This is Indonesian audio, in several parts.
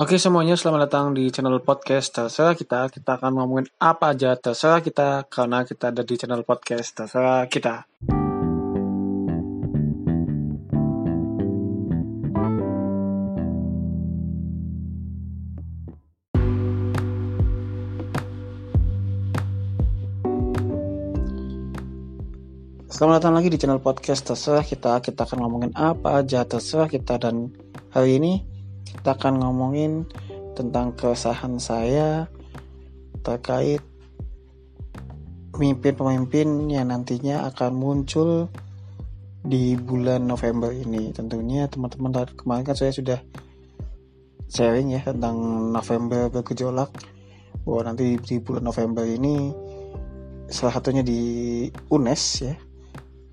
Oke semuanya, selamat datang di channel podcast Terserah kita. Kita akan ngomongin apa aja terserah kita karena kita ada di channel podcast Terserah kita. Selamat datang lagi di channel podcast Terserah kita. Kita akan ngomongin apa aja terserah kita dan hari ini kita akan ngomongin tentang keresahan saya terkait pemimpin-pemimpin yang nantinya akan muncul di bulan November ini. Tentunya teman-teman kemarin kan saya sudah sharing ya tentang November bergejolak bahwa nanti di bulan November ini salah satunya di UNES ya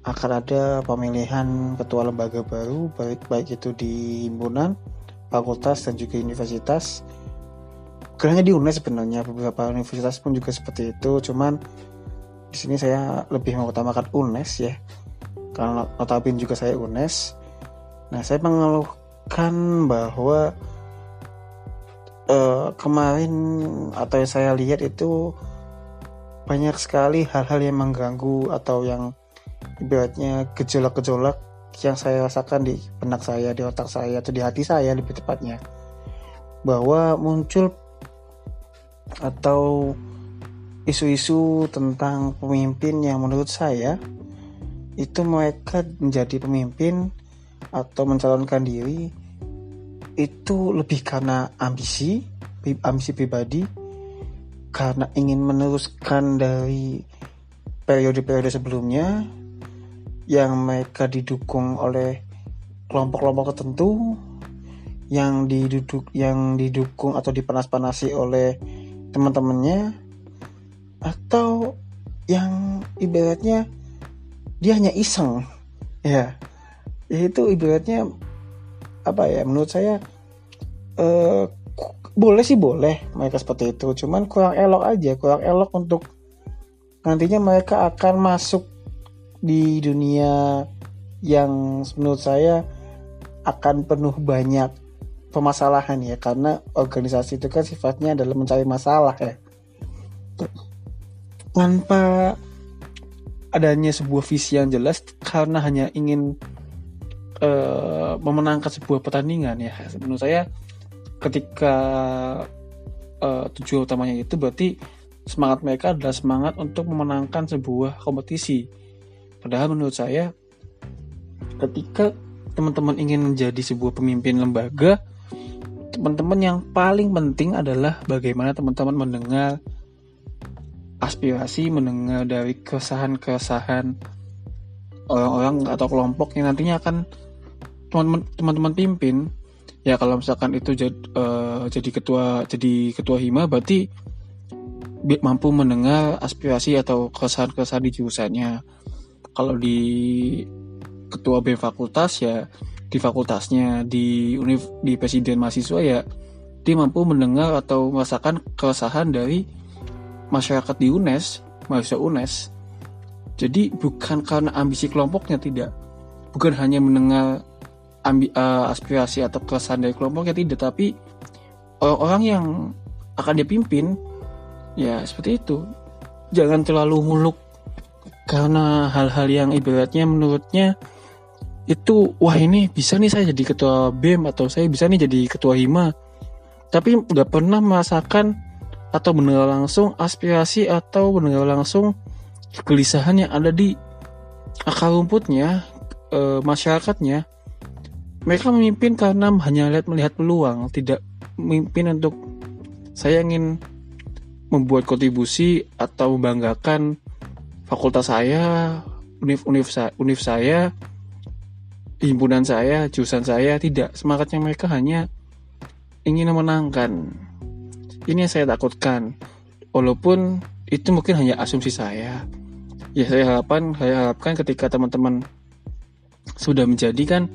akan ada pemilihan ketua lembaga baru baik baik itu di himpunan, fakultas dan juga universitas. Bukan di UNES sebenarnya beberapa universitas pun juga seperti itu, cuman di sini saya lebih mengutamakan UNES ya. Karena notabene juga saya UNES. Nah, saya mengeluhkan bahwa uh, kemarin atau yang saya lihat itu banyak sekali hal-hal yang mengganggu atau yang ibaratnya gejolak-gejolak yang saya rasakan di benak saya, di otak saya, atau di hati saya lebih tepatnya. Bahwa muncul atau isu-isu tentang pemimpin yang menurut saya itu mereka menjadi pemimpin atau mencalonkan diri itu lebih karena ambisi, ambisi pribadi, karena ingin meneruskan dari periode-periode sebelumnya yang mereka didukung oleh kelompok-kelompok tertentu yang diduduk yang didukung atau dipanas-panasi oleh teman-temannya atau yang ibaratnya dia hanya iseng. Ya itu ibaratnya apa ya menurut saya eh, boleh sih boleh mereka seperti itu. Cuman kurang elok aja kurang elok untuk nantinya mereka akan masuk di dunia yang menurut saya akan penuh banyak permasalahan ya karena organisasi itu kan sifatnya adalah mencari masalah ya. Tanpa adanya sebuah visi yang jelas karena hanya ingin uh, memenangkan sebuah pertandingan ya. Menurut saya ketika uh, tujuan utamanya itu berarti semangat mereka adalah semangat untuk memenangkan sebuah kompetisi Padahal menurut saya ketika teman-teman ingin menjadi sebuah pemimpin lembaga, teman-teman yang paling penting adalah bagaimana teman-teman mendengar aspirasi, mendengar dari keresahan-keresahan orang-orang atau kelompok yang nantinya akan teman-teman pimpin. Ya kalau misalkan itu jad, uh, jadi ketua jadi ketua hima berarti mampu mendengar aspirasi atau keresahan-keresahan di jurusannya kalau di ketua B fakultas ya di fakultasnya di univ di presiden mahasiswa ya dia mampu mendengar atau merasakan keresahan dari masyarakat di UNES mahasiswa UNES. Jadi bukan karena ambisi kelompoknya tidak. Bukan hanya mendengar ambi, uh, aspirasi atau keresahan dari kelompoknya tidak. Tapi orang-orang yang akan dia pimpin ya seperti itu. Jangan terlalu muluk karena hal-hal yang ibaratnya menurutnya itu wah ini bisa nih saya jadi ketua BEM atau saya bisa nih jadi ketua HIMA. Tapi nggak pernah merasakan atau mendengar langsung aspirasi atau mendengar langsung kegelisahan yang ada di akar rumputnya e, masyarakatnya. Mereka memimpin karena hanya lihat melihat peluang tidak memimpin untuk saya ingin membuat kontribusi atau membanggakan fakultas saya, univ univ saya, univ saya, himpunan saya, jurusan saya tidak. Semangatnya mereka hanya ingin memenangkan. Ini yang saya takutkan. Walaupun itu mungkin hanya asumsi saya. Ya saya harapkan, saya harapkan ketika teman-teman sudah menjadikan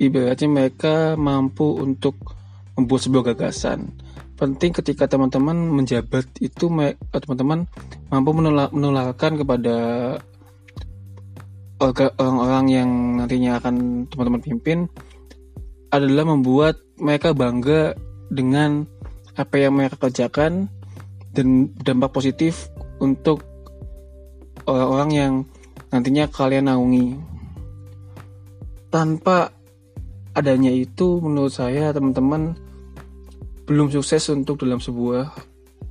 ibaratnya mereka mampu untuk membuat sebuah gagasan penting ketika teman-teman menjabat itu eh, teman-teman mampu menularkan kepada orang-orang yang nantinya akan teman-teman pimpin adalah membuat mereka bangga dengan apa yang mereka kerjakan dan dampak positif untuk orang-orang yang nantinya kalian naungi. Tanpa adanya itu menurut saya teman-teman belum sukses untuk dalam sebuah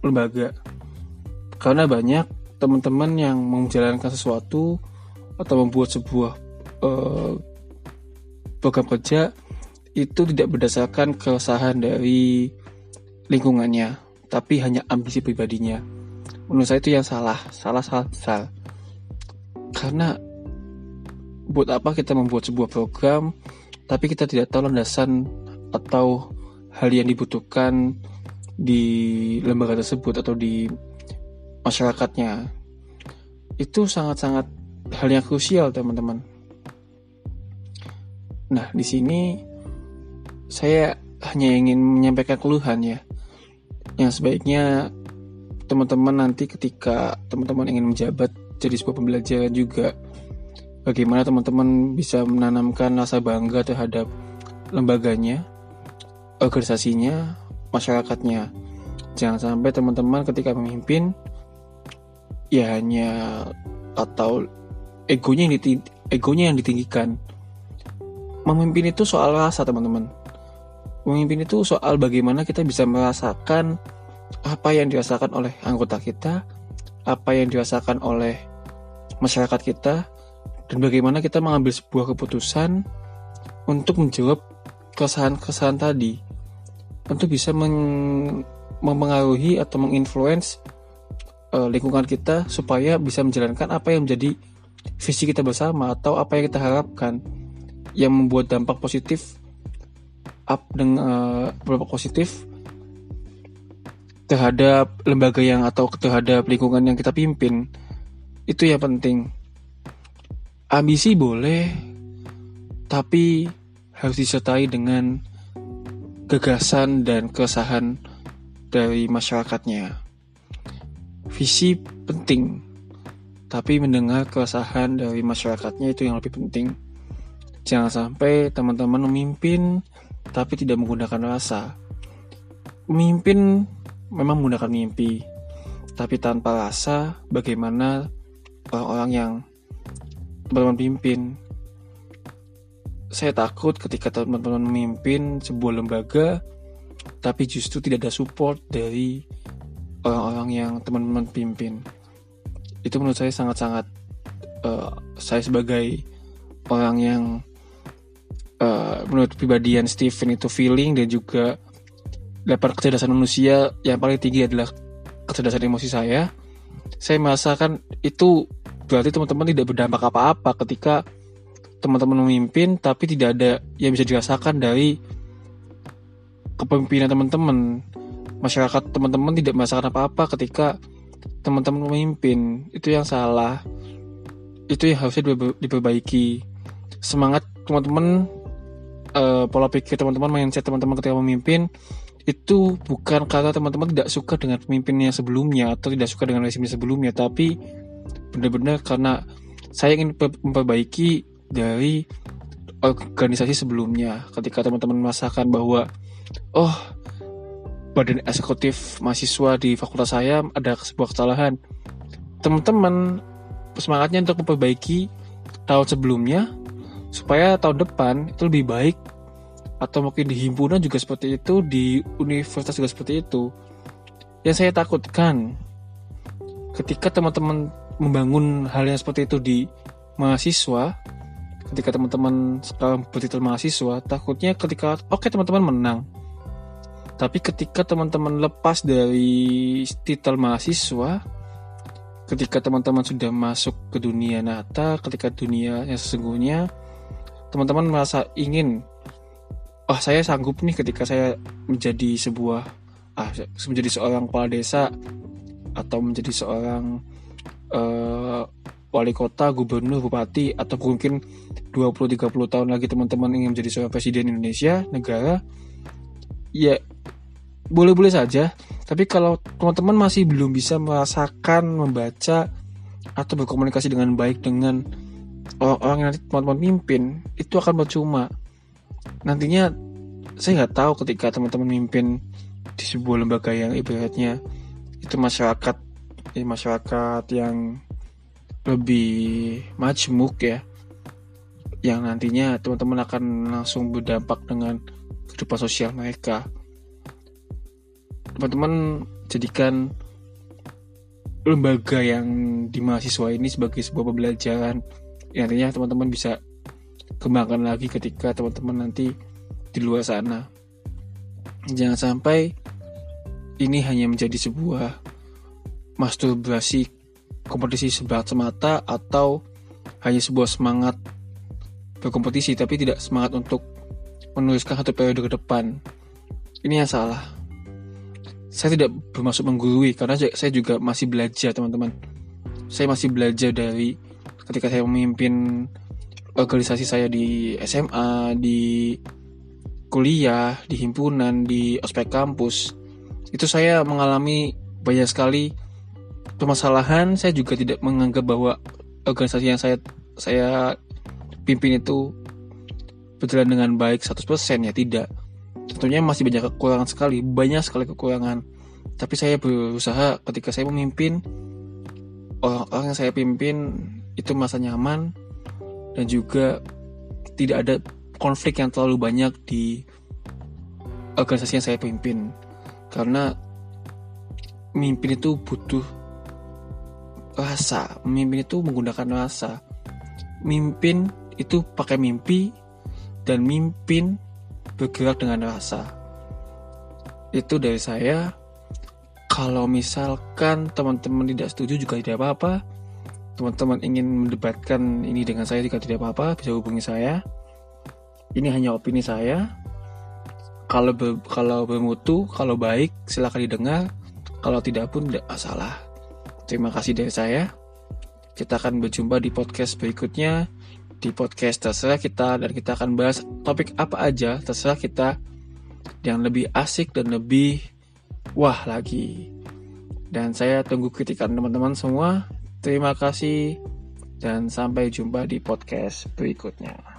lembaga. Karena banyak teman-teman yang menjalankan sesuatu atau membuat sebuah uh, program kerja itu tidak berdasarkan keresahan dari lingkungannya, tapi hanya ambisi pribadinya. Menurut saya itu yang salah, salah salah salah. Karena buat apa kita membuat sebuah program, tapi kita tidak tahu landasan atau hal yang dibutuhkan di lembaga tersebut atau di masyarakatnya. Itu sangat-sangat hal yang krusial, teman-teman. Nah, di sini saya hanya ingin menyampaikan keluhan ya. Yang sebaiknya teman-teman nanti ketika teman-teman ingin menjabat jadi sebuah pembelajaran juga bagaimana teman-teman bisa menanamkan rasa bangga terhadap lembaganya, organisasinya, masyarakatnya. Jangan sampai teman-teman ketika memimpin ya hanya atau egonya yang ditinggi, egonya yang ditinggikan. Memimpin itu soal rasa teman-teman. Memimpin itu soal bagaimana kita bisa merasakan apa yang dirasakan oleh anggota kita apa yang dirasakan oleh masyarakat kita dan bagaimana kita mengambil sebuah keputusan untuk menjawab kesan-kesan tadi untuk bisa mempengaruhi atau menginfluence uh, lingkungan kita supaya bisa menjalankan apa yang menjadi visi kita bersama atau apa yang kita harapkan yang membuat dampak positif up dengan uh, dampak positif terhadap lembaga yang atau terhadap lingkungan yang kita pimpin. Itu yang penting. Ambisi boleh tapi harus disertai dengan gagasan dan keresahan dari masyarakatnya visi penting tapi mendengar keresahan dari masyarakatnya itu yang lebih penting Jangan sampai teman-teman memimpin tapi tidak menggunakan rasa. Memimpin memang menggunakan mimpi, tapi tanpa rasa bagaimana orang-orang yang teman-teman pimpin. Saya takut ketika teman-teman memimpin sebuah lembaga tapi justru tidak ada support dari orang-orang yang teman-teman pimpin. Itu menurut saya sangat-sangat uh, saya sebagai orang yang uh, menurut pribadian Stephen itu feeling dan juga level kecerdasan manusia yang paling tinggi adalah kecerdasan emosi saya. Saya merasakan itu berarti teman-teman tidak berdampak apa-apa ketika teman-teman memimpin tapi tidak ada yang bisa dirasakan dari kepemimpinan teman-teman. Masyarakat teman-teman tidak merasakan apa-apa ketika teman-teman memimpin. Itu yang salah. Itu yang harusnya diperbaiki. Semangat teman-teman uh, pola pikir teman-teman, mindset teman-teman ketika memimpin itu bukan karena teman-teman tidak suka dengan pemimpinnya sebelumnya atau tidak suka dengan rezimnya sebelumnya, tapi benar-benar karena saya ingin memperbaiki dari organisasi sebelumnya. Ketika teman-teman merasakan bahwa oh badan eksekutif mahasiswa di fakultas saya ada sebuah kesalahan, teman-teman semangatnya untuk memperbaiki tahun sebelumnya supaya tahun depan itu lebih baik atau mungkin di himpunan juga seperti itu di universitas juga seperti itu yang saya takutkan ketika teman-teman membangun hal yang seperti itu di mahasiswa ketika teman-teman sekarang bertitel mahasiswa takutnya ketika oke okay, teman-teman menang. Tapi ketika teman-teman lepas dari titel mahasiswa ketika teman-teman sudah masuk ke dunia nyata ketika dunia yang sesungguhnya teman-teman merasa ingin oh saya sanggup nih ketika saya menjadi sebuah ah menjadi seorang kepala desa atau menjadi seorang uh, wali kota, gubernur, bupati atau mungkin 20 30 tahun lagi teman-teman ingin menjadi seorang presiden Indonesia, negara ya boleh-boleh saja. Tapi kalau teman-teman masih belum bisa merasakan, membaca atau berkomunikasi dengan baik dengan orang-orang yang nanti teman-teman pimpin itu akan percuma nantinya saya nggak tahu ketika teman-teman mimpin di sebuah lembaga yang ibaratnya itu masyarakat ya masyarakat yang lebih majmuk ya. Yang nantinya teman-teman akan langsung berdampak dengan kehidupan sosial mereka. Teman-teman jadikan lembaga yang di mahasiswa ini sebagai sebuah pembelajaran. Yang nantinya teman-teman bisa kembangkan lagi ketika teman-teman nanti di luar sana. Jangan sampai ini hanya menjadi sebuah masturbasi kompetisi sebat semata atau hanya sebuah semangat berkompetisi tapi tidak semangat untuk menuliskan satu periode ke depan. Ini yang salah. Saya tidak bermaksud menggurui karena saya juga masih belajar teman-teman. Saya masih belajar dari ketika saya memimpin organisasi saya di SMA di kuliah di himpunan di ospek kampus. Itu saya mengalami banyak sekali permasalahan saya juga tidak menganggap bahwa organisasi yang saya saya pimpin itu berjalan dengan baik 100% ya tidak. Tentunya masih banyak kekurangan sekali banyak sekali kekurangan. Tapi saya berusaha ketika saya memimpin orang-orang yang saya pimpin itu masa nyaman dan juga tidak ada konflik yang terlalu banyak di organisasi yang saya pimpin. Karena memimpin itu butuh rasa memimpin itu menggunakan rasa mimpin itu pakai mimpi dan mimpin bergerak dengan rasa. Itu dari saya. Kalau misalkan teman-teman tidak setuju juga tidak apa-apa. Teman-teman ingin mendebatkan ini dengan saya juga tidak apa-apa, bisa hubungi saya. Ini hanya opini saya. Kalau ber, kalau bermutu, kalau baik silahkan didengar. Kalau tidak pun tidak masalah. Terima kasih dari saya. Kita akan berjumpa di podcast berikutnya di podcast terserah kita dan kita akan bahas topik apa aja terserah kita yang lebih asik dan lebih wah lagi. Dan saya tunggu kritikan teman-teman semua. Terima kasih dan sampai jumpa di podcast berikutnya.